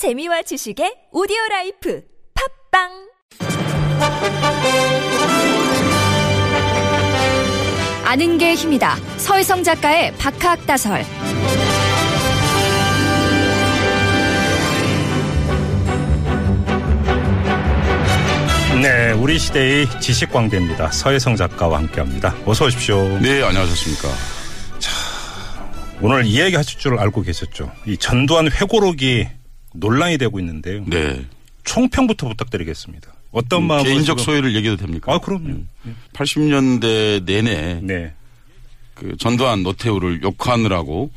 재미와 지식의 오디오 라이프 팟빵 아는 게 힘이다. 서해성 작가의 박학다설. 네, 우리 시대의 지식광대입니다. 서해성 작가와 함께합니다. 어서 오십시오. 네, 안녕하셨습니까. 오늘 이 얘기 하실 줄 알고 계셨죠? 이 전두환 회고록이 논란이 되고 있는데요. 네. 총평부터 부탁드리겠습니다. 어떤 마음으로 개인적 지금- 소유를 얘기해도 됩니까? 아, 그럼요. 80년대 내내 네. 그 전두환 노태우를 욕하느라고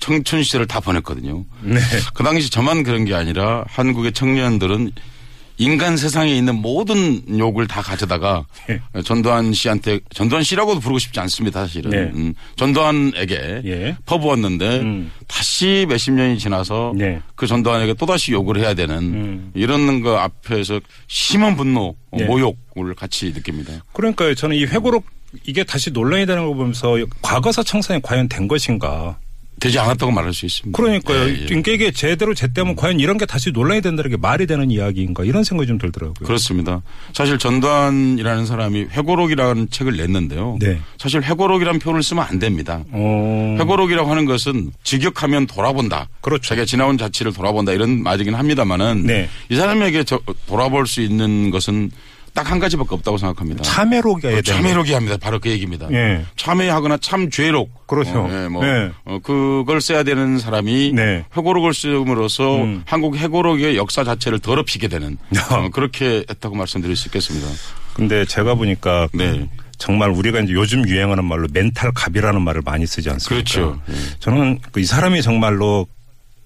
청춘 시절을 다 보냈거든요. 네. 그 당시 저만 그런 게 아니라 한국의 청년들은 인간 세상에 있는 모든 욕을 다 가져다가 네. 전두환 씨한테 전두환 씨라고도 부르고 싶지 않습니다 사실은 네. 음, 전두환에게 예. 퍼부었는데 음. 다시 몇십 년이 지나서 네. 그 전두환에게 또 다시 욕을 해야 되는 음. 이런 거 앞에서 심한 분노 네. 모욕을 같이 느낍니다. 그러니까요. 저는 이 회고록 이게 다시 논란이 되는 거 보면서 과거사 청산이 과연 된 것인가. 되지 않았다고 말할 수 있습니다. 그러니까요. 예, 예. 그러니까 이게 제대로 제때면 과연 이런 게 다시 논란이 된다는 게 말이 되는 이야기인가 이런 생각이 좀 들더라고요. 그렇습니다. 사실 전두환이라는 사람이 회고록이라는 책을 냈는데요. 네. 사실 회고록이라는 표현을 쓰면 안 됩니다. 어. 회고록이라고 하는 것은 직역하면 돌아본다. 그렇죠. 자기가 지나온 자치를 돌아본다 이런 말이긴 합니다만은 네. 이 사람에게 저- 돌아볼 수 있는 것은 딱 한 가지밖에 없다고 생각합니다. 참회록이어야 되는 참회록이 합니다. 바로 그 얘기입니다. 예. 참회하거나 참죄록. 그렇죠. 어, 예, 뭐 네. 어, 그걸 써야 되는 사람이 네. 회고록을 쓰므로써 음. 한국 회고록의 역사 자체를 더럽히게 되는 어, 그렇게 했다고 말씀드릴 수 있겠습니다. 근데 제가 보니까 네. 정말 우리가 이제 요즘 유행하는 말로 멘탈 갑이라는 말을 많이 쓰지 않습니까? 그렇죠. 예. 저는 그이 사람이 정말로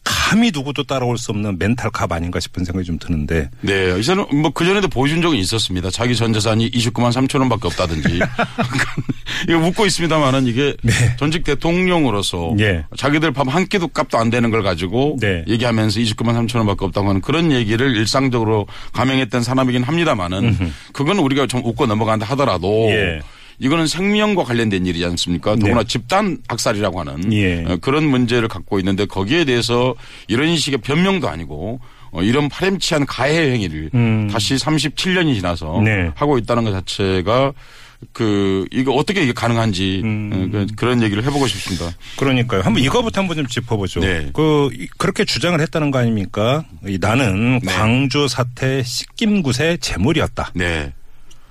감히 누구도 따라올 수 없는 멘탈 갑 아닌가 싶은 생각이 좀 드는데 네, 이 사람 뭐 그전에도 보여준 적은 있었습니다. 자기 전 재산이 29만 3천 원밖에 없다든지. 이거 웃고 있습니다만은 이게 전직 대통령으로서 네. 예. 자기들 밥 한 끼도 값도 안 되는 걸 가지고 네. 얘기하면서 29만 3천 원밖에 없다고 하는 그런 얘기를 일상적으로 감행했던 사람이긴 합니다만은 그건 우리가 좀 웃고 넘어간다 하더라도 예. 이거는 생명과 관련된 일이지 않습니까? 더구나 집단 학살이라고 하는 예. 어, 그런 문제를 갖고 있는데 거기에 대해서 이런 식의 변명도 아니고 어, 이런 파렴치한 가해 행위를 음. 다시 37년이 지나서 네. 하고 있다는 것 자체가 그 이거 어떻게 이게 가능한지 음. 어, 그- 그런 얘기를 해보고 싶습니다. 그러니까요. 한번 이거부터 한번 좀 짚어보죠. 네. 그 이- 그렇게 주장을 했다는 거 아닙니까? 이 나는 네. 광주 사태 식김굿의 재물이었다. 네.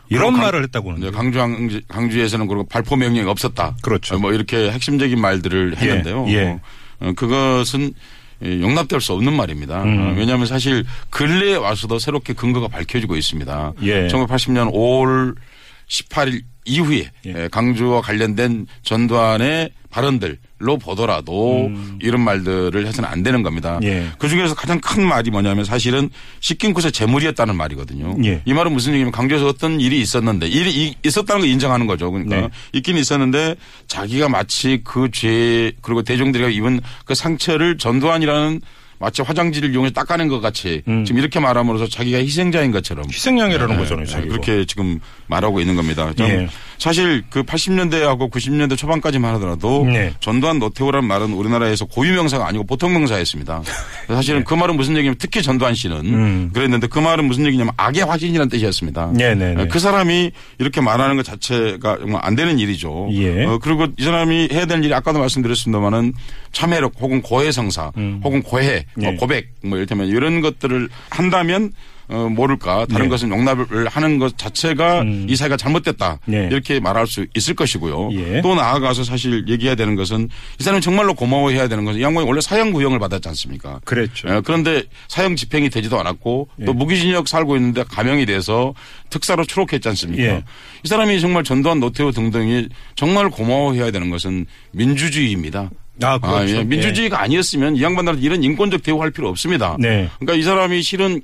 이런 강- 말을 했다고 하는데. 강주 강주에서는 그리고 발포 명령이 없었다. 그렇죠. 어, 뭐 이렇게 핵심적인 말들을 예, 했는데요. 예. 어, 그것은 예, 용납될 수 없는 말입니다. 음. 어, 왜냐하면 사실 근래에 와서도 새롭게 근거가 밝혀지고 있습니다. 예. 1980년 5월 18일 이후에 예. 예, 강주와 관련된 전두환의 발언들 로 보더라도 이런 말들을 해서는 안 되는 겁니다. 음. 예. 그 중에서 가장 큰 말이 뭐냐면 사실은 식긴굿의 재물이었다는 말이거든요. 예. 이 말은 무슨 얘기냐면 강주에서 어떤 일이 있었는데 일이 이- 있었다는 걸 인정하는 거죠. 그러니까 네. 있긴 있었는데 자기가 마치 그 죄 그리고 대종들이 입은 그 상처를 전두환이라는 마치 화장지를 이용해 닦아낸 것 같이 음. 지금 이렇게 말함으로써 자기가 희생자인 것처럼 희생양이라는 네, 거잖아요. 네. 그렇게 지금 말하고 있는 겁니다. 좀 예. 사실 그 80년대하고 90년대 초반까지만 하더라도 네. 전두환 노태우라는 말은 우리나라에서 고유 명사가 아니고 보통 명사였습니다. 사실은 그 말은 무슨 얘기냐면 특히 전두환 씨는 네. 음. 그랬는데 그 말은 무슨 얘기냐면 악의 화신이라는 뜻이었습니다. 네네네. 그 사람이 이렇게 말하는 것 자체가 정말 안 되는 일이죠. 예. 어, 그리고 이 사람이 해야 될 일이 아까도 말씀드렸습니다만은 참회력 혹은 고해성사 음. 혹은 고해 뭐 예. 고백 뭐 이를테면 이런 것들을 한다면 어, 모를까 다른 네. 것은 용납을 하는 것 자체가 음. 이 사회가 잘못됐다 네. 이렇게 말할 수 있을 것이고요. 예. 또 나아가서 사실 얘기해야 되는 것은 이 사람이 정말로 고마워해야 되는 것은 이 양반이 원래 사형 구형을 받았지 않습니까? 그랬죠. 예, 그런데 사형 집행이 되지도 않았고 또 예. 무기징역 살고 있는데 감형이 돼서 특사로 추록했지 않습니까? 예. 이 사람이 정말 전두환 노태우 등등이 정말 고마워해야 되는 것은 민주주의입니다. 아, 그렇죠. 아, 예. 민주주의가 아니었으면 이 양반들한테 이런 인권적 대우할 필요 없습니다. 네. 그러니까 이 사람이 실은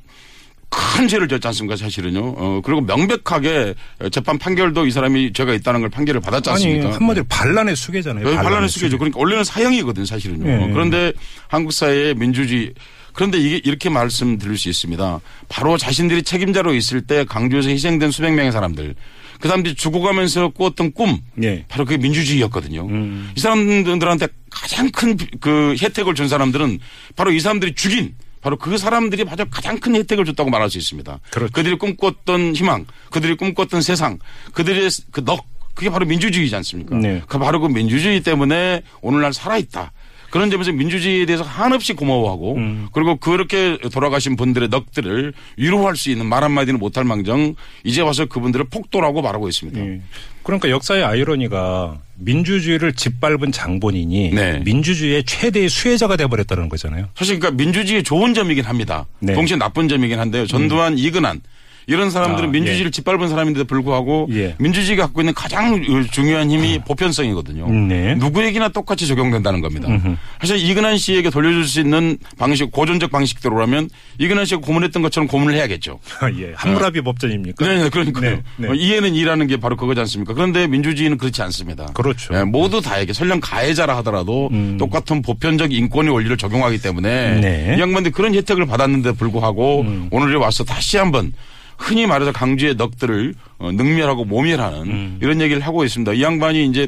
큰 죄를 졌지 않습니까 사실은요. 어, 그리고 명백하게 재판 판결도 이 사람이 죄가 있다는 걸 판결을 받았지 아니 않습니까? 한마디로 반란의 수괴잖아요. 여기 반란의 수괴. 수계죠. 그러니까 원래는 사형이거든요, 사실은요. 예. 그런데 한국 사회의 민주주의 그런데 이게 이렇게 말씀드릴 수 있습니다. 바로 자신들이 책임자로 있을 때 강주에서 희생된 수백 명의 사람들 그 사람들이 죽어가면서 꾸었던 꿈 예. 바로 그게 민주주의였거든요. 음. 이 사람들한테 가장 큰 그 혜택을 준 사람들은 바로 이 사람들이 죽인 바로 그 사람들이 바로 가장 큰 혜택을 줬다고 말할 수 있습니다. 그렇죠. 그들이 꿈꿨던 희망, 그들이 꿈꿨던 세상, 그들의 그 넋, 그게 바로 민주주의지 않습니까? 네. 그 바로 그 민주주의 때문에 오늘날 살아있다. 그런 점에서 민주주의에 대해서 한없이 고마워하고 음. 그리고 그렇게 돌아가신 분들의 넋들을 위로할 수 있는 말 한마디는 못할 망정 이제 와서 그분들을 폭도라고 말하고 있습니다. 예. 그러니까 역사의 아이러니가 민주주의를 짓밟은 장본인이 네. 민주주의의 최대의 수혜자가 돼버렸다는 거잖아요. 사실 그러니까 민주주의의 좋은 점이긴 합니다. 네. 음. 동시에 나쁜 점이긴 한데요. 전두환, 이근한 이런 사람들은 아, 민주주의를 예. 짓밟은 사람인데도 불구하고 예. 민주주의가 갖고 있는 가장 중요한 힘이 보편성이거든요. 네. 누구에게나 똑같이 적용된다는 겁니다. 사실 이근한 씨에게 돌려줄 수 있는 방식, 고전적 방식대로라면 이근한 씨가 고문했던 것처럼 고문을 해야겠죠. 예. 한무라비 법전입니까? 네, 네, 그러니까요. 네, 네. 어, 이해는 이라는 게 바로 그거지 않습니까? 그런데 민주주의는 그렇지 않습니다. 그렇죠. 예, 모두 다에게 설령 가해자라 하더라도 똑같은 보편적 인권의 원리를 적용하기 때문에 네. 이 양반들이 그런 혜택을 받았는데 불구하고 오늘에 와서 다시 한번 흔히 말해서 강주의 넋들을 어, 능멸하고 모멸하는 이런 얘기를 하고 있습니다. 이 양반이 이제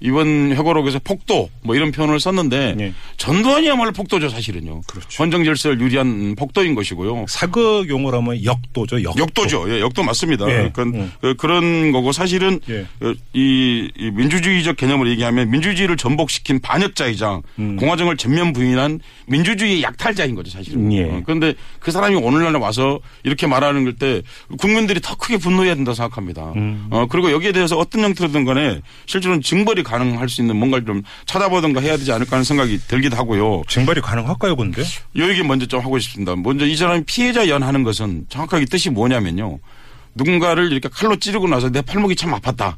이번 회고록에서 폭도 뭐 이런 표현을 썼는데 네. 전두환이야말로 폭도죠 사실은요. 그렇죠. 헌정 질서를 유리한 폭도인 것이고요. 사극 용어로 하면 역도죠. 역도. 역도 죠. 예, 역도 맞습니다. 예. 그러니까 음. 그- 그런 거고 사실은 예. 어, 이, 이 민주주의적 개념을 얘기하면 민주주의를 전복시킨 반역자이자 공화정을 전면 부인한 민주주의의 약탈자인 거죠 사실은. 음. 예. 어, 그런데 그 사람이 오늘날 와서 이렇게 말하는 걸 때 국민들이 더 크게 분노해야 된다 생각합니다. 음. 어, 그리고 여기에 대해서 어떤 형태로든 간에 실제로는 징벌이 가능할 수 있는 뭔가를 좀 찾아보든가 해야 되지 않을까 하는 생각이 들기도 하고요. 징발이 가능할까요, 근데? 요 얘기 먼저 좀 하고 싶습니다. 먼저 이 사람이 피해자 연하는 것은 정확하게 뜻이 뭐냐면요. 누군가를 이렇게 칼로 찌르고 나서 내 팔목이 참 아팠다.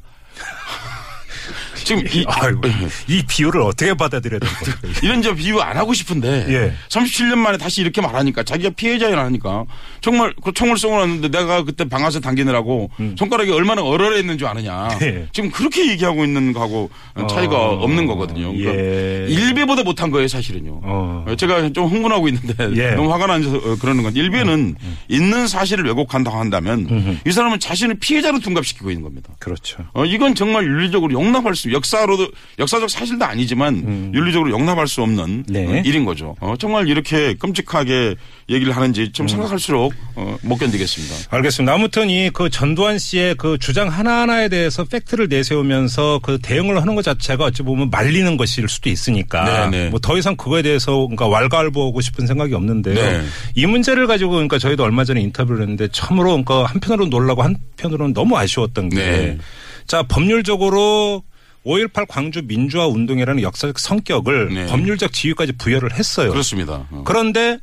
지금 이, 아이고, 이 비유를 어떻게 받아들여야 되는 거예요? 이런 저 비유 안 하고 싶은데 예. 37년 만에 다시 이렇게 말하니까 자기가 피해자인 하니까 정말 그 총을 쏘고 났는데 내가 그때 방아쇠 당기느라고 손가락이 얼마나 얼얼했는 줄 아느냐. 음. 예. 지금 그렇게 얘기하고 있는 거하고 차이가 어, 없는 거거든요. 그러니까 예. 일배보다 못한 거예요 사실은요. 어. 제가 좀 흥분하고 있는데 예. 음, 너무 화가 나서 어, 그러는 건데 일배는 있는 사실을 왜곡한다고 한다면 이 사람은 자신을 피해자로 둔갑시키고 있는 겁니다. 그렇죠. 어, 이건 정말 윤리적으로 용납할 수, 역사로도, 역사적 사실도 아니지만 윤리적으로 용납할 수 없는 음. 네. 어, 일인 거죠. 어, 정말 이렇게 끔찍하게 얘기를 하는지 좀 음. 생각할수록 어, 못 견디겠습니다. 알겠습니다. 아무튼 이 그 전두환 씨의 그 주장 하나하나에 대해서 팩트를 내세우면서 그 대응을 하는 것 자체가 어찌 보면 말리는 것일 수도 있으니까 네, 네. 뭐더 이상 그거에 대해서 그러니까 왈가왈부하고 싶은 생각이 없는데요. 네. 이 문제를 가지고 그러니까 저희도 얼마 전에 인터뷰를 했는데 처음으로 그러니까 한편으로 놀라고 한편으로는 너무 아쉬웠던 게 네. 자, 법률적으로 5.18 광주 민주화 운동이라는 역사적 성격을 네. 법률적 지위까지 부여를 했어요. 그렇습니다. 어. 그런데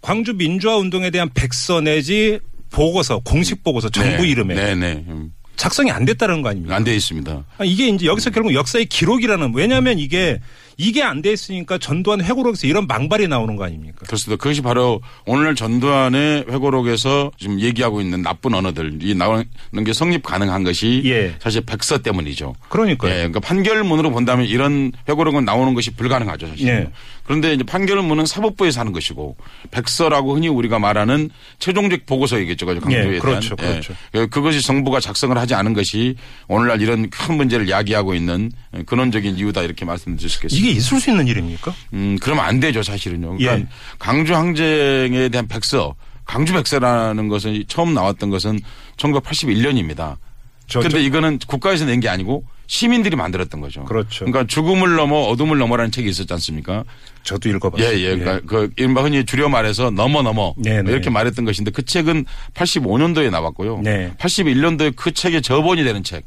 광주 민주화 운동에 대한 백서 내지 보고서, 공식 보고서 정부 네. 이름에 네, 네. 음. 작성이 안 됐다는 거 아닙니까? 안 돼 있습니다. 아, 이게 이제 여기서 결국 역사의 기록이라는 왜냐하면 이게 이게 안 돼 있으니까 전두환 회고록에서 이런 망발이 나오는 거 아닙니까? 그렇습니다. 그것이 바로 오늘 전두환의 회고록에서 지금 얘기하고 있는 나쁜 언어들이 나오는 게 성립 가능한 것이 예. 사실 백서 때문이죠. 그러니까요. 예, 그러니까 판결문으로 본다면 이런 회고록은 나오는 것이 불가능하죠, 사실. 예. 그런데 이제 판결문은 사법부에서 하는 것이고 백서라고 흔히 우리가 말하는 최종적 보고서이겠죠? 광주에 예, 그렇죠. 그렇죠. 예, 그것이 정부가 작성을 하지 않은 것이 오늘날 이런 큰 문제를 야기하고 있는 근원적인 이유다 이렇게 말씀드릴 수 있겠습니다. 이게 있을 수 있는 일입니까? 음, 그러면 안 되죠, 사실은요. 그러니까 예. 광주 항쟁에 대한 백서, 광주 백서라는 것은 처음 나왔던 것은 1981년입니다. 저- 근데 저- 이거는 국가에서 낸 게 아니고 시민들이 만들었던 거죠. 그렇죠. 그러니까 죽음을 넘어 어둠을 넘어라는 책이 있었지 않습니까? 저도 예, 읽어봤어요. 예. 그러니까 그 이른바 흔히 줄여 말해서 넘어 넘어 네, 네. 이렇게 말했던 것인데 그 책은 85년도에 나왔고요. 네. 81년도에 그 책의 저본이 되는 책이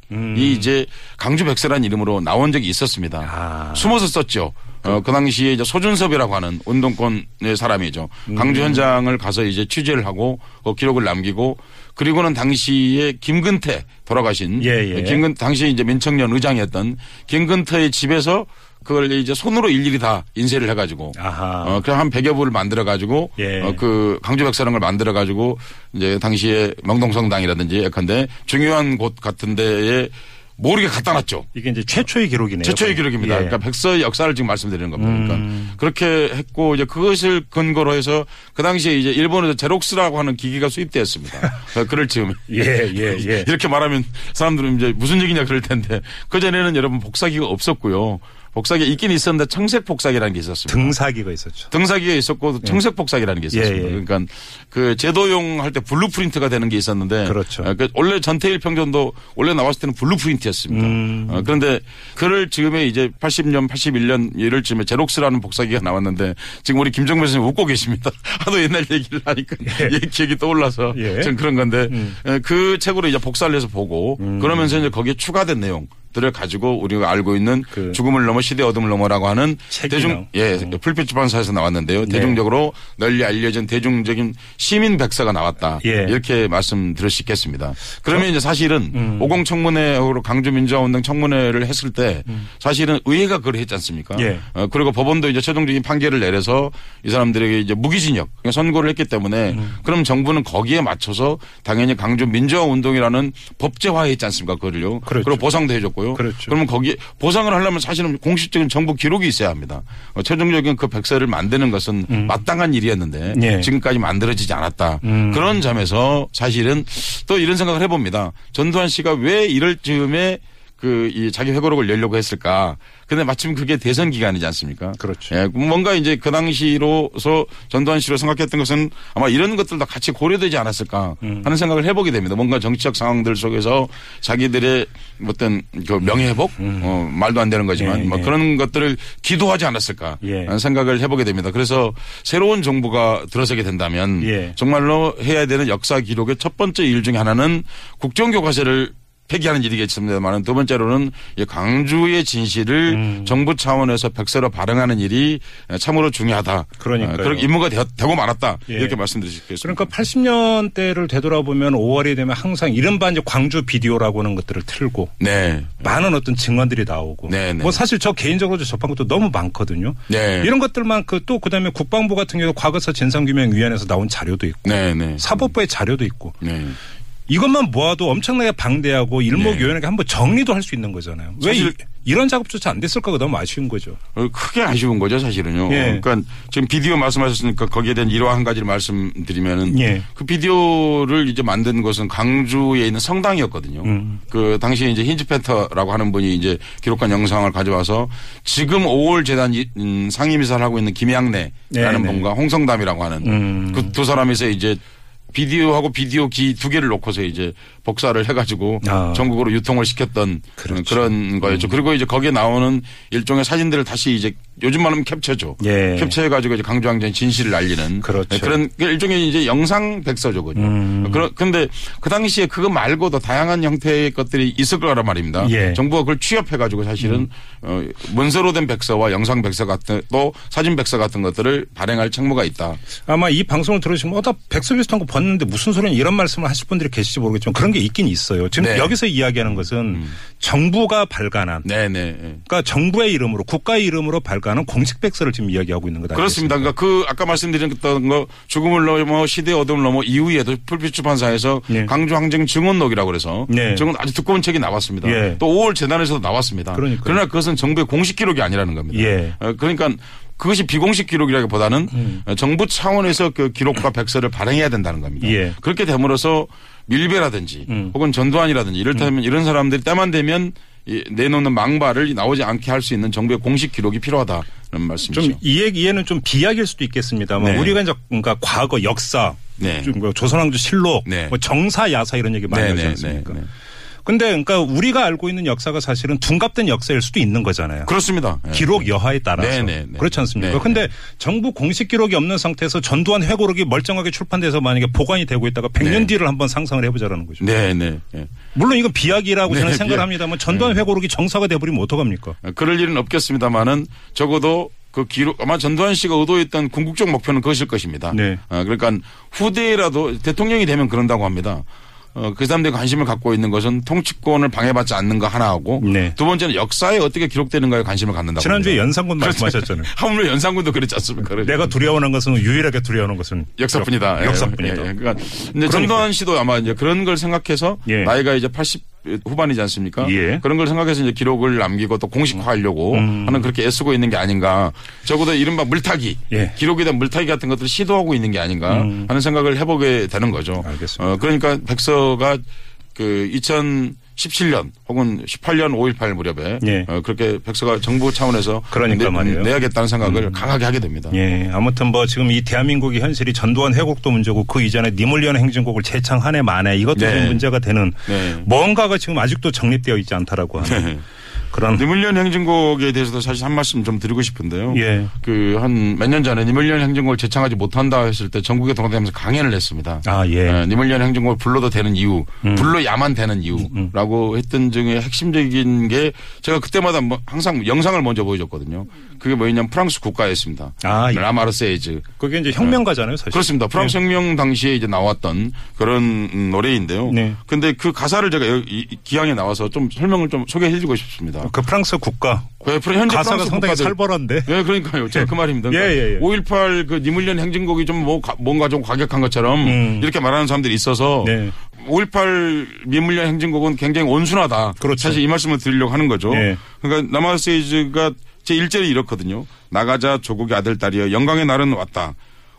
이제 광주 백서라는 이름으로 나온 적이 있었습니다. 음. 아. 숨어서 썼죠. 어, 그 당시에 이제 소준섭이라고 하는 운동권의 사람이죠. 음. 광주 현장을 가서 이제 취재를 하고 그 기록을 남기고 그리고는 당시에 김근태 돌아가신 예, 예. 김근 당시 이제 민청년 의장이었던 김근태의 집에서 그걸 이제 손으로 일일이 다 인쇄를 해가지고 아하. 어, 그냥 한 100여 부를 만들어가지고 예. 어, 그 강주백사라는 걸 만들어가지고 이제 당시에 명동성당이라든지 예컨대 중요한 곳 같은 데에 모르게 갖다 놨죠. 이게 이제 최초의 기록이네요. 최초의 기록입니다. 예. 그러니까 백서의 역사를 지금 말씀드리는 겁니다. 음. 그러니까 그렇게 했고 이제 그것을 근거로 해서 그 당시에 이제 일본에서 제록스라고 하는 기기가 수입되었습니다. 글을 지금 예, 예, 예. 이렇게 말하면 사람들은 이제 무슨 얘기냐 그럴 텐데 그 전에는 여러분 복사기가 없었고요. 복사기가 있긴 있었는데 청색 복사기라는 게 있었습니다. 등사기가 있었죠. 등사기가 있었고 청색 복사기라는 게 있었습니다. 예, 예. 그러니까 그 제도용 할 때 blueprint가 되는 게 있었는데 그렇죠. 어, 그 원래 전태일 평전도 원래 나왔을 때는 blueprint였습니다. 음. 어, 그런데 그를 지금의 이제 80년, 81년 이럴쯤에 제록스라는 복사기가 나왔는데 지금 우리 김정배 선생님 웃고 계십니다. 하도 옛날 얘기를 하니까 예. 기억이 떠올라서 예. 전 그런 건데 음. 어, 그 책으로 이제 복사를 해서 보고 그러면서 이제 거기에 추가된 내용. 들을 가지고 우리가 알고 있는 그 죽음을 넘어 시대 어둠을 넘어라고 하는 대중 예 풀빛 출판사에서 나왔는데요. 네. 대중적으로 널리 알려진 대중적인 시민 백서가 나왔다. 예. 이렇게 말씀드릴 수 있겠습니다. 그러면 이제 사실은 음. 오공 청문회로 강주 민주화운동 청문회를 했을 때 사실은 의회가 그걸 했지 않습니까? 음. 예. 어, 그리고 법원도 이제 최종적인 판결을 내려서 이 사람들에게 이제 무기징역 그러니까 선고를 했기 때문에 음. 그럼 정부는 거기에 맞춰서 당연히 강주 민주화 운동이라는 법제화했지 않습니까? 그걸요. 그렇죠. 리고 보상도 해줬고요. 그렇죠. 그러면 거기 보상을 하려면 사실은 공식적인 정부 기록이 있어야 합니다. 어, 최종적인 그 백서를 만드는 것은 마땅한 일이었는데 음. 예. 지금까지 만들어지지 않았다. 음. 그런 점에서 사실은 또 이런 생각을 해봅니다. 전두환 씨가 왜 이럴 즈음에 그 이 자기 회고록을 내려고 했을까? 근데 마침 그게 대선 기간이지 않습니까? 그렇죠. 예, 뭔가 이제 그 당시로서 전두환 씨로 생각했던 것은 아마 이런 것들도 같이 고려되지 않았을까 음. 하는 생각을 해보게 됩니다. 뭔가 정치적 상황들 속에서 자기들의 어떤 그 명예회복 어, 말도 안 되는 거지만 음. 예, 뭐 예. 그런 것들을 기도하지 않았을까 예. 하는 생각을 해보게 됩니다. 그래서 새로운 정부가 들어서게 된다면 예. 정말로 해야 되는 역사 기록의 첫 번째 일 중에 하나는 국정교과서를 폐기하는 일이겠습니다만 두 번째로는 이 강주의 진실을 음. 정부 차원에서 백서로 발행하는 일이 참으로 중요하다. 그러니까요. 어, 그런 임무가 되어- 되고 말았다. 예. 이렇게 말씀드릴 수 있겠습니다. 그러니까 80년대를 되돌아보면 5월이 되면 항상 이른바 이제 광주 비디오라고 하는 것들을 틀고 네. 많은 어떤 증언들이 나오고 네, 네. 뭐 사실 저 개인적으로 접한 것도 너무 많거든요. 네. 이런 것들만 그 또 그다음에 국방부 같은 경우 과거사 진상규명위원회에서 나온 자료도 있고 네, 네. 사법부의 자료도 있고 네. 이것만 모아도 엄청나게 방대하고 일목요연하게 한번 정리도 할 수 있는 거잖아요. 왜 네. 사실- 이, 런 작업조차 안 됐을까가 너무 아쉬운 거죠. 어, 크게 아쉬운 거죠, 사실은요. 예. 그러니까 지금 비디오 말씀하셨으니까 거기에 대한 일화 한 가지를 말씀드리면은 예. 그 비디오를 이제 만든 것은 강주에 있는 성당이었거든요. 음. 그 당시에 이제 힌즈펜터라고 하는 분이 이제 기록한 영상을 가져와서 지금 5월 재단 이- 음, 상임이사를 하고 있는 김양래라는 네, 네. 분과 홍성담이라고 하는 음. 그두 사람이서 이제 비디오하고 비디오 기 두 개를 놓고서 이제 복사를 해가지고 아. 전국으로 유통을 시켰던 그렇죠. 그런 거였죠. 그리고 이제 거기에 나오는 일종의 사진들을 다시 이제 요즘 말하면 캡처죠. 예. 캡처해가지고 이제 광주항쟁 진실을 알리는 그렇죠. 네, 그런 일종의 이제 영상 백서죠, 그죠. 음. 그런 근데 그 당시에 그거 말고도 다양한 형태의 것들이 있을 거란 말입니다. 예. 음. 정부가 그걸 취합해가지고 사실은 어, 문서로 된 백서와 영상 백서 같은 또 사진 백서 같은 것들을 발행할 책무가 있다. 아마 이 방송을 들으시면 어, 나 백서 비슷한 거 봤는데 무슨 소리냐 이런 말씀을 하실 분들이 계실지 모르겠지만 그런 게 있긴 있어요. 지금 네. 음. 여기서 이야기하는 것은 정부가 발간한 네네. 그러니까 정부의 이름으로 국가의 이름으로 발간한 공식 백서를 지금 이야기하고 있는 거다. 그렇습니다. 그러니까 그 아까 말씀드렸던 거 죽음을 넘어 시대 어둠을 넘어 이후에도 풀빛 출판사에서 네. 광주 항쟁 증언록이라고 그래서 네. 증언 아주 두꺼운 책이 나왔습니다. 예. 또 5월 재단에서도 나왔습니다. 그러니까요. 그러나 그것은 정부의 공식 기록이 아니라는 겁니다. 예. 어, 그러니까 그것이 비공식 기록이라기보다는 음. 어, 정부 차원에서 그 기록과 백서를 발행해야 된다는 겁니다. 예. 그렇게 됨으로써 밀배라든지 음. 혹은 전두환이라든지 이를테면 이런 사람들이 때만 되면 이 내놓는 망발을 나오지 않게 할 수 있는 정부의 공식 기록이 필요하다는 말씀이죠. 좀 이 얘기에는 좀 비약일 수도 있겠습니다만 네. 우리가 이제 그러니까 과거 역사, 네. 좀뭐 조선왕조 실록, 네. 뭐 정사 야사 이런 얘기 많이 네, 하지 네, 않습니까? 네, 네. 근데 그러니까 우리가 알고 있는 역사가 사실은 둔갑된 역사일 수도 있는 거잖아요. 그렇습니다. 예. 기록 여하에 따라서 네, 네, 네. 그렇지 않습니까? 네, 근데 정부 공식 기록이 없는 상태에서 전두환 회고록이 멀쩡하게 출판돼서 만약에 보관이 되고 있다가 100년 네. 뒤를 한번 상상을 해보자라는 거죠. 네, 네. 예. 물론 이건 비약이라고 네, 저는 생각을 비약. 합니다만 전두환 회고록이 정사가 돼버리면 어떡합니까? 그럴 일은 없겠습니다만은 적어도 그 기록 아마 전두환 씨가 의도했던 궁극적 목표는 그것일 것입니다. 네. 어, 그러니까 후대라도 대통령이 되면 그런다고 합니다. 어, 그 사람들이 관심을 갖고 있는 것은 통치권을 방해받지 않는 거 하나하고 네. 두 번째는 역사에 어떻게 기록되는가에 관심을 갖는다고 지난주에 합니다. 연산군 그렇죠. 말씀하셨잖아요. 하물며 연산군도 그랬지 않습니까? 그래서 내가 두려워하는 것은 유일하게 두려워하는 것은 역사뿐이다. 역- 역사뿐이다. 예, 예. 그러니까 근데 전두환 씨도 아마 이제 그런 걸 생각해서 예. 나이가 이제 80 후반이지 않습니까? 예. 그런 걸 생각해서 이제 기록을 남기고 또 공식화하려고 음. 하는 그렇게 애쓰고 있는 게 아닌가. 적어도 이른바 물타기, 예. 기록에 대한 물타기 같은 것들을 시도하고 있는 게 아닌가 하는 생각을 해보게 되는 거죠. 음. 알겠습니다. 어, 그러니까 백서가 그 17년 혹은 18년 5.18 무렵에 예. 어, 그렇게 백서가 정부 차원에서 그러니까 내. 음. 내야겠다는 생각을 강하게 하게 됩니다. 예, 아무튼 뭐 지금 이 대한민국의 현실이 전두환 회곡도 문제고 그 이전에 니물리언 행진곡을 재창 한해 만에 이것도 네. 좀 문제가 되는 네. 뭔가가 지금 아직도 정립되어 있지 않다라고 하는 네. 그런 님을 위한 행진곡에 대해서도 사실 한 말씀 좀 드리고 싶은데요. 예. 그 한 몇 년 전에 님을 위한 행진곡을 재창하지 못한다 했을 때 전국에 동원되면서 강연을 했습니다. 아, 예. 음. 예, 님을 위한 행진곡을 불러도 되는 이유, 불러야만 되는 이유라고 했던 중에 핵심적인 게 제가 그때마다 뭐 항상 영상을 먼저 보여줬거든요. 그게 뭐였냐면 프랑스 국가였습니다. 아, 예. La Marseillaise. 그게 이제 혁명가잖아요, 사실. 그렇습니다. 프랑스 혁명 당시에 이제 나왔던 그런 음, 노래인데요. 네. 근데 그 가사를 제가 기항에 나와서 좀 설명을 좀 소개해드리고 싶습니다. 그 프랑스 국가 그 프랑- 현재 가사가 프랑스 상당히 국가들- 살벌한데. 예, 그러니까요. 제가 그 말입니다. 예, 예, 예. 5.18 그 니물련 행진곡이 좀 뭐 뭔가 좀 과격한 것처럼 음. 이렇게 말하는 사람들이 있어서 네. 5.18 니물련 행진곡은 굉장히 온순하다. 그렇죠. 사실 이 말씀을 드리려고 하는 거죠. 예. 그러니까 남아세이즈가 제 1절이 이렇거든요. 나가자 조국의 아들 딸이여 영광의 날은 왔다.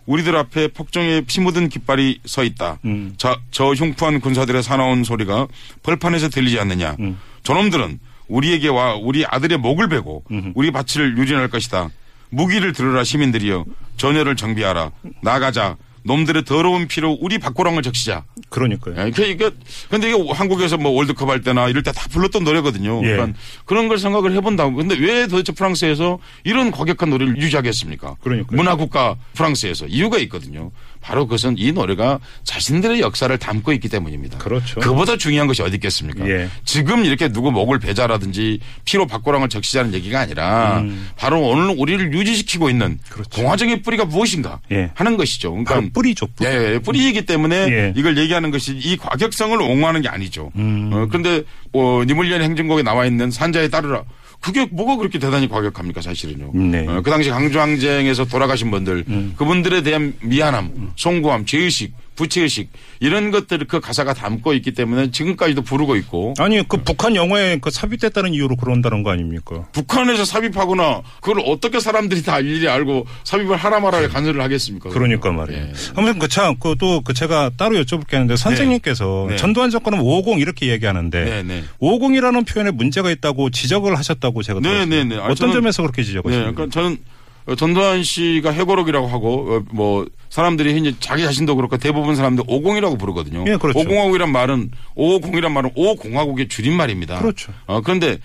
우리들 앞에 폭정에 피 묻은 깃발이 서 있다. 음. 저, 저 흉포한 군사들의 사나운 소리가 벌판에서 들리지 않느냐. 음. 저놈들은 우리에게 와 우리 아들의 목을 베고 우리 밭을 유린할 것이다. 무기를 들으라 시민들이여 전열을 정비하라. 나가자. 놈들의 더러운 피로 우리 박고랑을 적시자. 그러니까요. 예, 그러니까 근데 이게 한국에서 뭐 월드컵 할 때나 이럴 때 다 불렀던 노래거든요. 예. 그러니까 그런 걸 생각을 해본다고. 근데 왜 도대체 프랑스에서 이런 과격한 노래를 유지하겠습니까? 그러니까요. 문화국가 프랑스에서 이유가 있거든요. 바로 그것은 이 노래가 자신들의 역사를 담고 있기 때문입니다. 그렇죠. 그보다 중요한 것이 어디 있겠습니까? 예. 지금 이렇게 누구 목을 베자라든지 피로 박고랑을 적시자는 얘기가 아니라 바로 오늘 우리를 유지시키고 있는 음. 그렇죠. 공화정의 뿌리가 무엇인가 예. 하는 것이죠. 그러니까 뿌리죠. 뿌리. 예, 예, 뿌리이기 때문에 예. 이걸 얘기하는 것이 이 과격성을 옹호하는 게 아니죠. 음. 어, 그런데 어, 니물리안 행진곡에 나와 있는 산자에 따르라. 그게 뭐가 그렇게 대단히 과격합니까 사실은요. 네. 음. 어, 그 당시 강주항쟁에서 돌아가신 분들 그분들에 대한 미안함, 송구함, 죄의식, 부채의식 이런 것들을 그 가사가 담고 있기 때문에 지금까지도 부르고 있고 아니 그 북한 영화에 그 삽입됐다는 이유로 그런다는 거 아닙니까? 북한에서 삽입하거나 그걸 어떻게 사람들이 다 일일이 알고 삽입을 하라 말아야 간섭을 하겠습니까? 그러니까 말이에요. 예. 아무튼 그참 그또 그 제가 따로 여쭤볼 게 있는데 선생님께서 네. 전두환 정권은 550 이렇게 얘기하는데 네, 네. 550이라는 표현에 문제가 있다고 지적을 하셨다고 제가 네, 들었습니다. 네, 네. 어떤 점에서 그렇게 네, 지적하십니까? 그러니까 저는 어, 전두환 씨가 해고록이라고 하고 어, 뭐 사람들이 이제 자기 자신도 그렇고 대부분 사람들 50이라고 부르거든요. 예, 그렇죠. 5공화국이란 말은 550이란 말은 5공화국의 줄임말입니다. 그렇죠. 어, 그런데 어,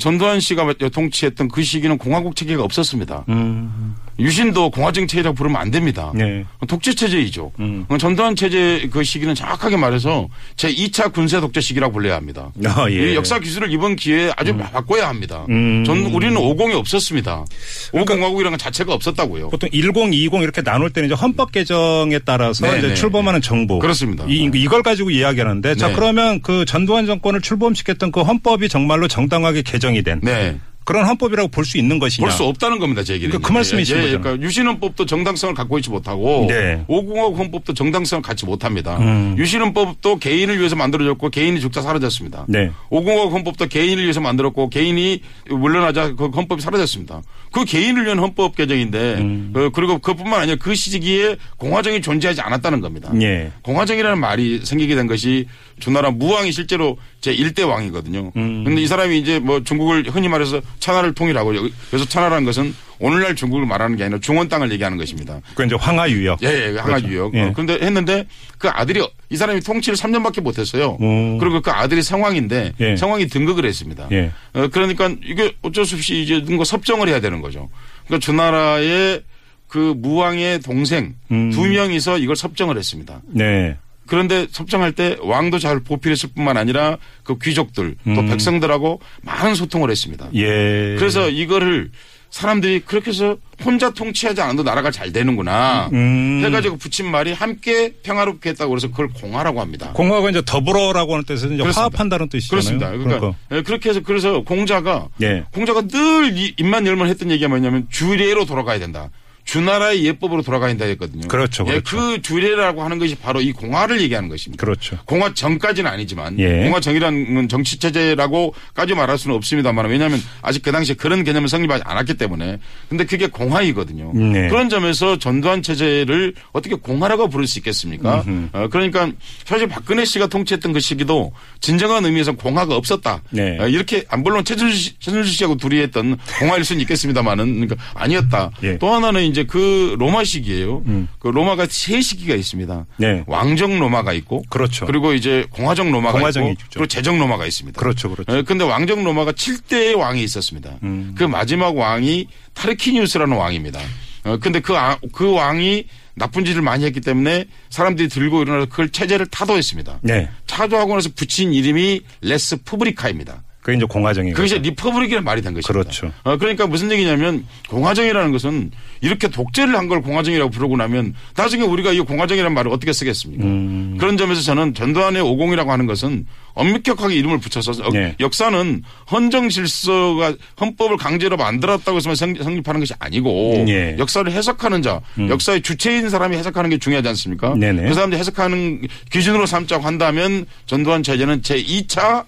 전두환 씨가 통치했던 그 시기는 공화국 체계가 없었습니다. 음, 유신도 공화정 체제라고 부르면 안 됩니다. 네. 독재 체제이죠. 음. 어, 전두환 체제 그 시기는 정확하게 말해서 제 2차 군사 독재 시기라고 불러야 합니다. 아, 예. 이 역사 기술을 이번 기회에 아주 바꿔야 합니다. 음. 전 우리는 50이 없었습니다. 5공화국이라는 것 자체가 없었다고요. 보통 10, 20 이렇게 나눌 때는 이제 헌법 개정에 따라서 네, 이제 네, 출범하는 정부 그렇습니다. 이, 이걸 가지고 이야기하는데 자 네. 그러면 그 전두환 정권을 출범시켰던 그 헌법이 정말로 정당하게 개 정이 된 네. 그런 헌법이라고 볼 수 있는 것이냐? 볼 수 없다는 겁니다, 제 얘기는. 그러니까 그 말씀이신 예, 예, 거잖아요. 그러니까 유신헌법도 정당성을 갖고 있지 못하고 네. 오공화국 헌법도 정당성을 갖지 못합니다. 음. 유신헌법도 개인을 위해서 만들어졌고 개인이 죽다 사라졌습니다. 네. 오공화국 헌법도 개인을 위해서 만들었고 개인이 물러나자 그 헌법이 사라졌습니다. 그 개인을 위한 헌법 개정인데 음. 어, 그리고 그뿐만 아니라 그 시기에 공화정이 존재하지 않았다는 겁니다. 예. 공화정이라는 말이 생기게 된 것이 주나라 무왕이 실제로 제 1대 왕이거든요. 음. 그런데 이 사람이 이제 뭐 중국을 흔히 말해서 천하를 통일하고 그래서 천하라는 것은 오늘날 중국을 말하는 게 아니라 중원 땅을 얘기하는 것입니다. 그 이제 황하 유역. 예, 예, 항아 그렇죠. 유역. 예. 어, 그런데 했는데 그 아들이 이 사람이 통치를 3년밖에 못했어요. 오. 그리고 그 아들이 상황인데 예. 상황이 등극을 했습니다. 예. 어, 그러니까 이게 어쩔 수 없이 이제 누군가 섭정을 해야 되는 거죠. 그러니까 주나라의 그 무왕의 동생 음. 두 명이서 이걸 섭정을 했습니다. 네. 그런데 섭정할 때 왕도 잘 보필했을 뿐만 아니라 그 귀족들 또 음. 백성들하고 많은 소통을 했습니다. 예. 그래서 이거를 사람들이 그렇게 해서 혼자 통치하지 않아도 나라가 잘 되는구나 음. 해가지고 붙인 말이 함께 평화롭게 했다고 그래서 그걸 공화라고 합니다. 공화가 이제 더불어라고 하는 뜻에서 이제 그렇습니다. 화합한다는 뜻이잖아요. 그렇습니다. 그러니까, 예, 그렇게 해서 그래서 공자가 예. 공자가 늘 이- 입만 열면 했던 얘기가 뭐냐면 주례로 돌아가야 된다. 주나라의 예법으로 돌아가야 했거든요. 그렇죠, 예, 그렇죠. 그 주례라고 하는 것이 바로 이 공화를 얘기하는 것입니다. 그렇죠. 공화 전까지는 아니지만 예. 공화 전이라는 정치 체제라고까지 말할 수는 없습니다만 왜냐하면 아직 그 당시에 그런 개념을 성립하지 않았기 때문에 근데 그게 공화이거든요. 네. 그런 점에서 전두환 체제를 어떻게 공화라고 부를 수 있겠습니까? 어, 그러니까 사실 박근혜 씨가 통치했던 그 시기도 진정한 의미에서 공화가 없었다. 네. 어, 이렇게 아, 물론 씨- 최순실 씨하고 둘이 했던 공화일 수는 있겠습니다만은 그러니까 아니었다. 예. 또 하나는 이제 그 로마 시기예요. 그 로마가 세 시기가 있습니다. 네. 왕정 로마가 있고 그렇죠. 그리고 이제 공화정 로마가 공화정이 있고 있죠. 그리고 제정 로마가 있습니다. 그렇죠, 그렇죠. 예, 근데 왕정 로마가 7대의 왕이 있었습니다. 음. 그 마지막 왕이 타르키니우스라는 왕입니다. 어, 근데 그, 아- 그 왕이 나쁜 짓을 많이 했기 때문에 사람들이 들고 일어나서 그걸 체제를 타도했습니다. 네. 타도하고 나서 붙인 이름이 res publica입니다. 그게 이제 공화정이. 그것이 republic이라는 말이 된 것입니다. 그렇죠. 어, 그러니까 무슨 얘기냐면 공화정이라는 것은 이렇게 독재를 한 걸 공화정이라고 부르고 나면 나중에 우리가 이 공화정이라는 말을 어떻게 쓰겠습니까? 음. 그런 점에서 저는 전두환의 오공이라고 하는 것은 엄격하게 이름을 붙여서 어, 네. 역사는 헌정 질서가 헌법을 강제로 만들었다고 해서 성- 성립하는 것이 아니고 네. 역사를 해석하는 자, 역사의 주체인 사람이 해석하는 게 중요하지 않습니까? 음. 네네. 그 사람들이 해석하는 기준으로 삼자고 한다면 전두환 체제는 제 2차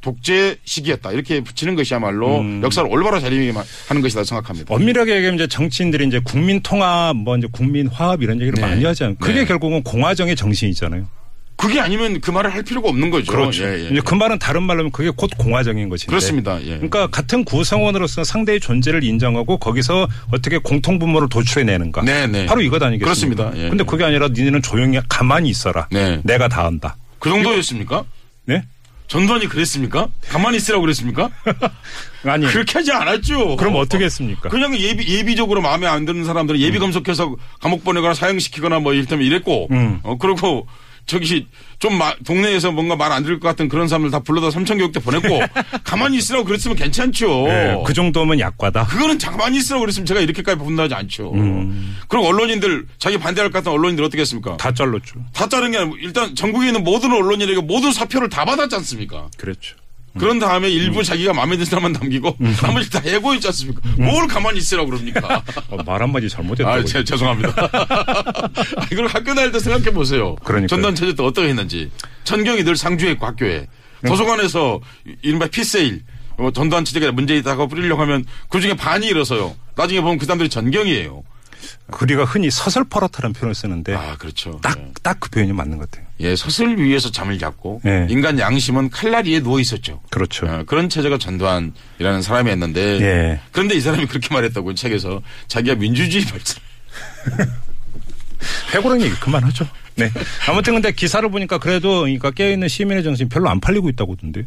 독재 시기였다. 이렇게 붙이는 것이야말로 음. 역사를 올바로 자리하게 하는 것이다 생각합니다. 엄밀하게 얘기하면 이제 정치인들이 이제 국민 통합, 뭐 이제 국민 화합 이런 얘기를 네. 많이 하잖아요. 그게 네. 결국은 공화정의 정신이잖아요. 그게 아니면 그 말을 할 필요가 없는 거죠. 그렇죠. 예, 예. 이제 그 말은 다른 말로 하면 그게 곧 공화정인 것인데. 그렇습니다. 예. 그러니까 같은 구성원으로서 상대의 존재를 인정하고 거기서 어떻게 공통분모를 도출해내는가. 네, 네. 바로 이것 아니겠습니까? 그렇습니다. 예. 근데 그게 아니라 니네는 조용히 가만히 있어라. 네. 내가 다 한다. 그 정도였습니까? 네? 전두환이 그랬습니까? 가만히 있으라고 그랬습니까? 아니. 그렇게 하지 않았죠. 그럼 어떻게 했습니까? 그냥 예비, 예비적으로 마음에 안 드는 사람들은 예비 검속해서 감옥 보내거나 사형시키거나 뭐 이를테면 이랬고, 음. 어, 그리고 저기 좀 마- 동네에서 뭔가 말 안 들을 것 같은 그런 사람들 다 불러다 삼천 교육대 보냈고, 가만히 있으라고 그랬으면 괜찮죠. 네, 그 정도면 약과다. 그거는 가만히 있으라고 그랬으면 제가 이렇게까지 분노하지 않죠. 음. 그리고 언론인들, 자기 반대할 것 같은 언론인들 어떻게 했습니까? 다, 다 잘랐죠. 자른 게 아니고 일단 전국에 있는 모든 언론인에게 모든 사표를 다 받았지 않습니까? 그렇죠. 그런 다음에 일부 자기가 마음에 드는 사람만 남기고 나머지 다 해고했지 않습니까? 뭘 가만히 있으라고 그럽니까? 어, 말 한마디 잘못했다고. 아, 제, 죄송합니다. 아, 이걸 학교 다닐 때 생각해 보세요. 그러니까요. 전단 체제 때 어떻게 했는지. 천경이 늘 상주했고 학교에. 도서관에서 이른바 피세일. 어, 전두환 체제가 문제 있다고 뿌리려고 하면 그 중에 반이 일어서요. 나중에 보면 그 사람들이 전경이에요. 우리가 흔히 서슬퍼렇다는 표현을 쓰는데 아, 그렇죠. 딱 예. 딱그 표현이 맞는 것 같아요. 예, 서슬 위에서 잠을 잤고 예. 인간 양심은 칼날 위에 누워 있었죠. 그렇죠. 어, 그런 체제가 전두환이라는 사람이었는데 예. 그런데 이 사람이 그렇게 말했다고 책에서 자기가 민주주의 발전 회고랑 얘기 그만하죠. 네. 아무튼 근데 기사를 보니까 그래도 그러니까 깨어있는 시민의 정신 별로 안 팔리고 있다고 하던데.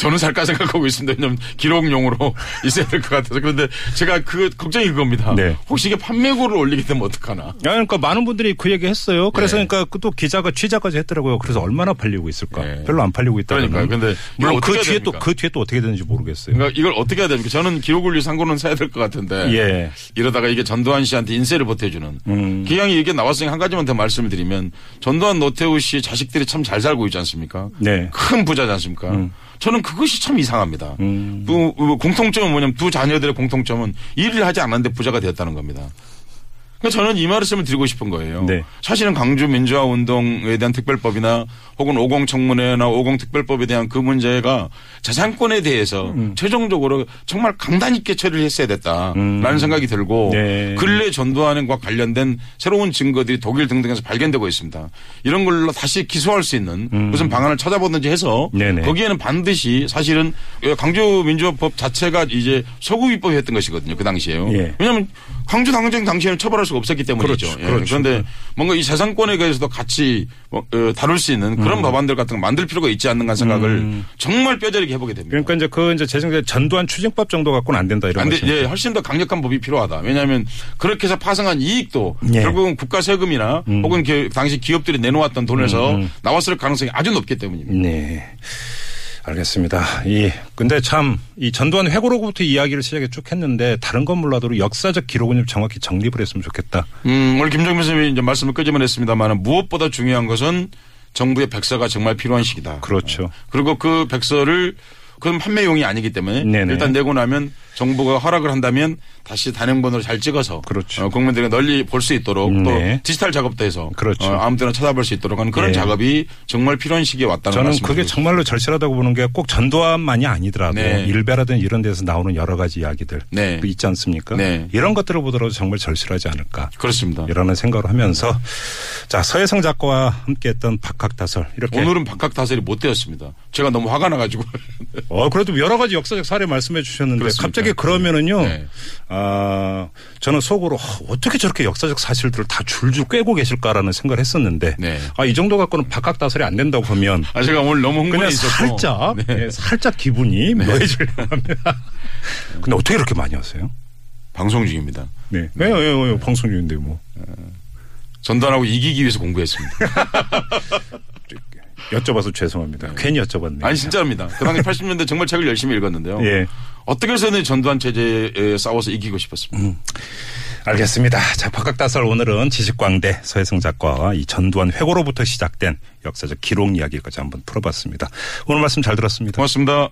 저는 살까 생각하고 있습니다. 왜냐하면 기록용으로 있어야 될 것 같아서. 그런데 제가 그 걱정이 그겁니다. 네. 혹시 이게 판매고를 올리게 되면 어떡하나. 야, 그러니까 많은 분들이 그 얘기 했어요. 그래서 네. 그러니까 또 기자가 취재까지 했더라고요. 그래서 얼마나 팔리고 있을까? 네. 별로 안 팔리고 있다. 그러니까요. 근데 물론 그 뒤에 또? 그 뒤에 또 어떻게 되는지 모르겠어요. 그러니까 이걸 어떻게 해야 됩니까? 저는 기록을 상고는 사야 될 것 같은데. 예. 이러다가 이게 전두환 씨한테 인세를 보태주는. 음. 기왕이 이게 나왔으니 한 가지만 더 말씀을 드리면 전두환 노태우 씨 자식들이 참 잘 살고 있지 않습니까? 네. 큰 부자지 않습니까? 저는 그것이 참 이상합니다. 음. 그, 그 공통점은 뭐냐면 두 자녀들의 공통점은 일을 하지 않았는데 부자가 되었다는 겁니다. 그러니까 저는 이 말씀을 드리고 싶은 거예요. 네. 사실은 강주 민주화 운동에 대한 특별법이나 혹은 50 청문회나 50 특별법에 대한 그 문제가 재산권에 대해서 음. 최종적으로 정말 강단 있게 처리를 했어야 됐다라는 음. 생각이 들고 네. 근래 전두환과 관련된 새로운 증거들이 독일 등등에서 발견되고 있습니다. 이런 걸로 다시 기소할 수 있는 무슨 방안을 찾아보든지 해서 음. 네네. 거기에는 반드시 사실은 강주 민주화법 자체가 이제 서구입법이었던 것이거든요. 그 당시에요. 예. 왜냐하면 광주 당정 당시에는 처벌할 수가 없었기 때문이죠. 그렇죠. 예. 그렇죠. 그런데 뭔가 이 재산권에 대해서도 같이 뭐, 어, 다룰 수 있는 그런 음. 법안들 같은 거 만들 필요가 있지 않는가 생각을 정말 뼈저리게 해보게 됩니다. 그러니까 이제 그 이제 재정제 전두환 추징법 정도 갖고는 안 된다 이런 거죠. 예, 훨씬 더 강력한 법이 필요하다. 왜냐하면 그렇게 해서 파생한 이익도 예. 결국은 국가 세금이나 혹은 그 당시 기업들이 내놓았던 돈에서 음, 음. 나왔을 가능성이 아주 높기 때문입니다. 네. 알겠습니다. 이 근데 참 이 전두환 회고로부터 이야기를 시작해 쭉 했는데 다른 건 몰라도 역사적 기록은 좀 정확히 정립을 했으면 좋겠다. 음, 오늘 김정민 선생님이 이제 말씀을 끄집어 냈습니다만 무엇보다 중요한 것은 정부의 백서가 정말 필요한 시기다. 그렇죠. 그리고 그 백서를 그건 판매용이 아니기 때문에 네네. 일단 내고 나면 정부가 허락을 한다면 다시 단행본으로 잘 찍어서 그렇죠. 어, 국민들이 널리 볼 수 있도록 네. 또 디지털 작업도 해서 그렇죠. 어, 아무 때나 찾아볼 수 있도록 하는 그런 네. 작업이 정말 필요한 시기에 왔다는 저는 말씀을 그게 정말로 절실하다고 보는 게 꼭 전두환만이 아니더라도 네. 일베라든 이런 데서 나오는 여러 가지 이야기들 네. 그 있지 않습니까? 네. 이런 것들을 보더라도 정말 절실하지 않을까. 그렇습니다. 이라는 생각을 하면서 자 서혜성 작가와 함께했던 박학다설 이렇게 오늘은 박학다설이 못 되었습니다. 제가 너무 화가 나가지고 어 그래도 여러 가지 역사적 사례 말씀해 주셨는데 그렇습니까? 갑자기 그러면은요 네. 아 저는 속으로 어, 어떻게 저렇게 역사적 사실들을 다 줄줄 꿰고 계실까라는 생각을 했었는데 네. 아이 정도 갖고는 박학다설이 안 된다고 보면 아 제가 오늘 너무 흥분해 그냥 있어서 살짝 네. 예, 살짝 기분이 묘해지려고 합니다. 근데 어떻게 그렇게 많이 하세요? 방송 중입니다. 네. 네. 네, 네, 네, 방송 중인데 뭐 전단하고 이기기 위해서 공부했습니다. 여쭤봐서 죄송합니다. 괜히 여쭤봤네요. 아니 진짜입니다. 그 당시 80년대 정말 책을 열심히 읽었는데요. 예. 어떻게 해서는 전두환 체제에 싸워서 이기고 싶었습니다. 알겠습니다. 자, 박학다설 오늘은 지식광대 서혜성 작가와 이 전두환 회고로부터 시작된 역사적 기록 이야기까지 한번 풀어봤습니다. 오늘 말씀 잘 들었습니다. 고맙습니다.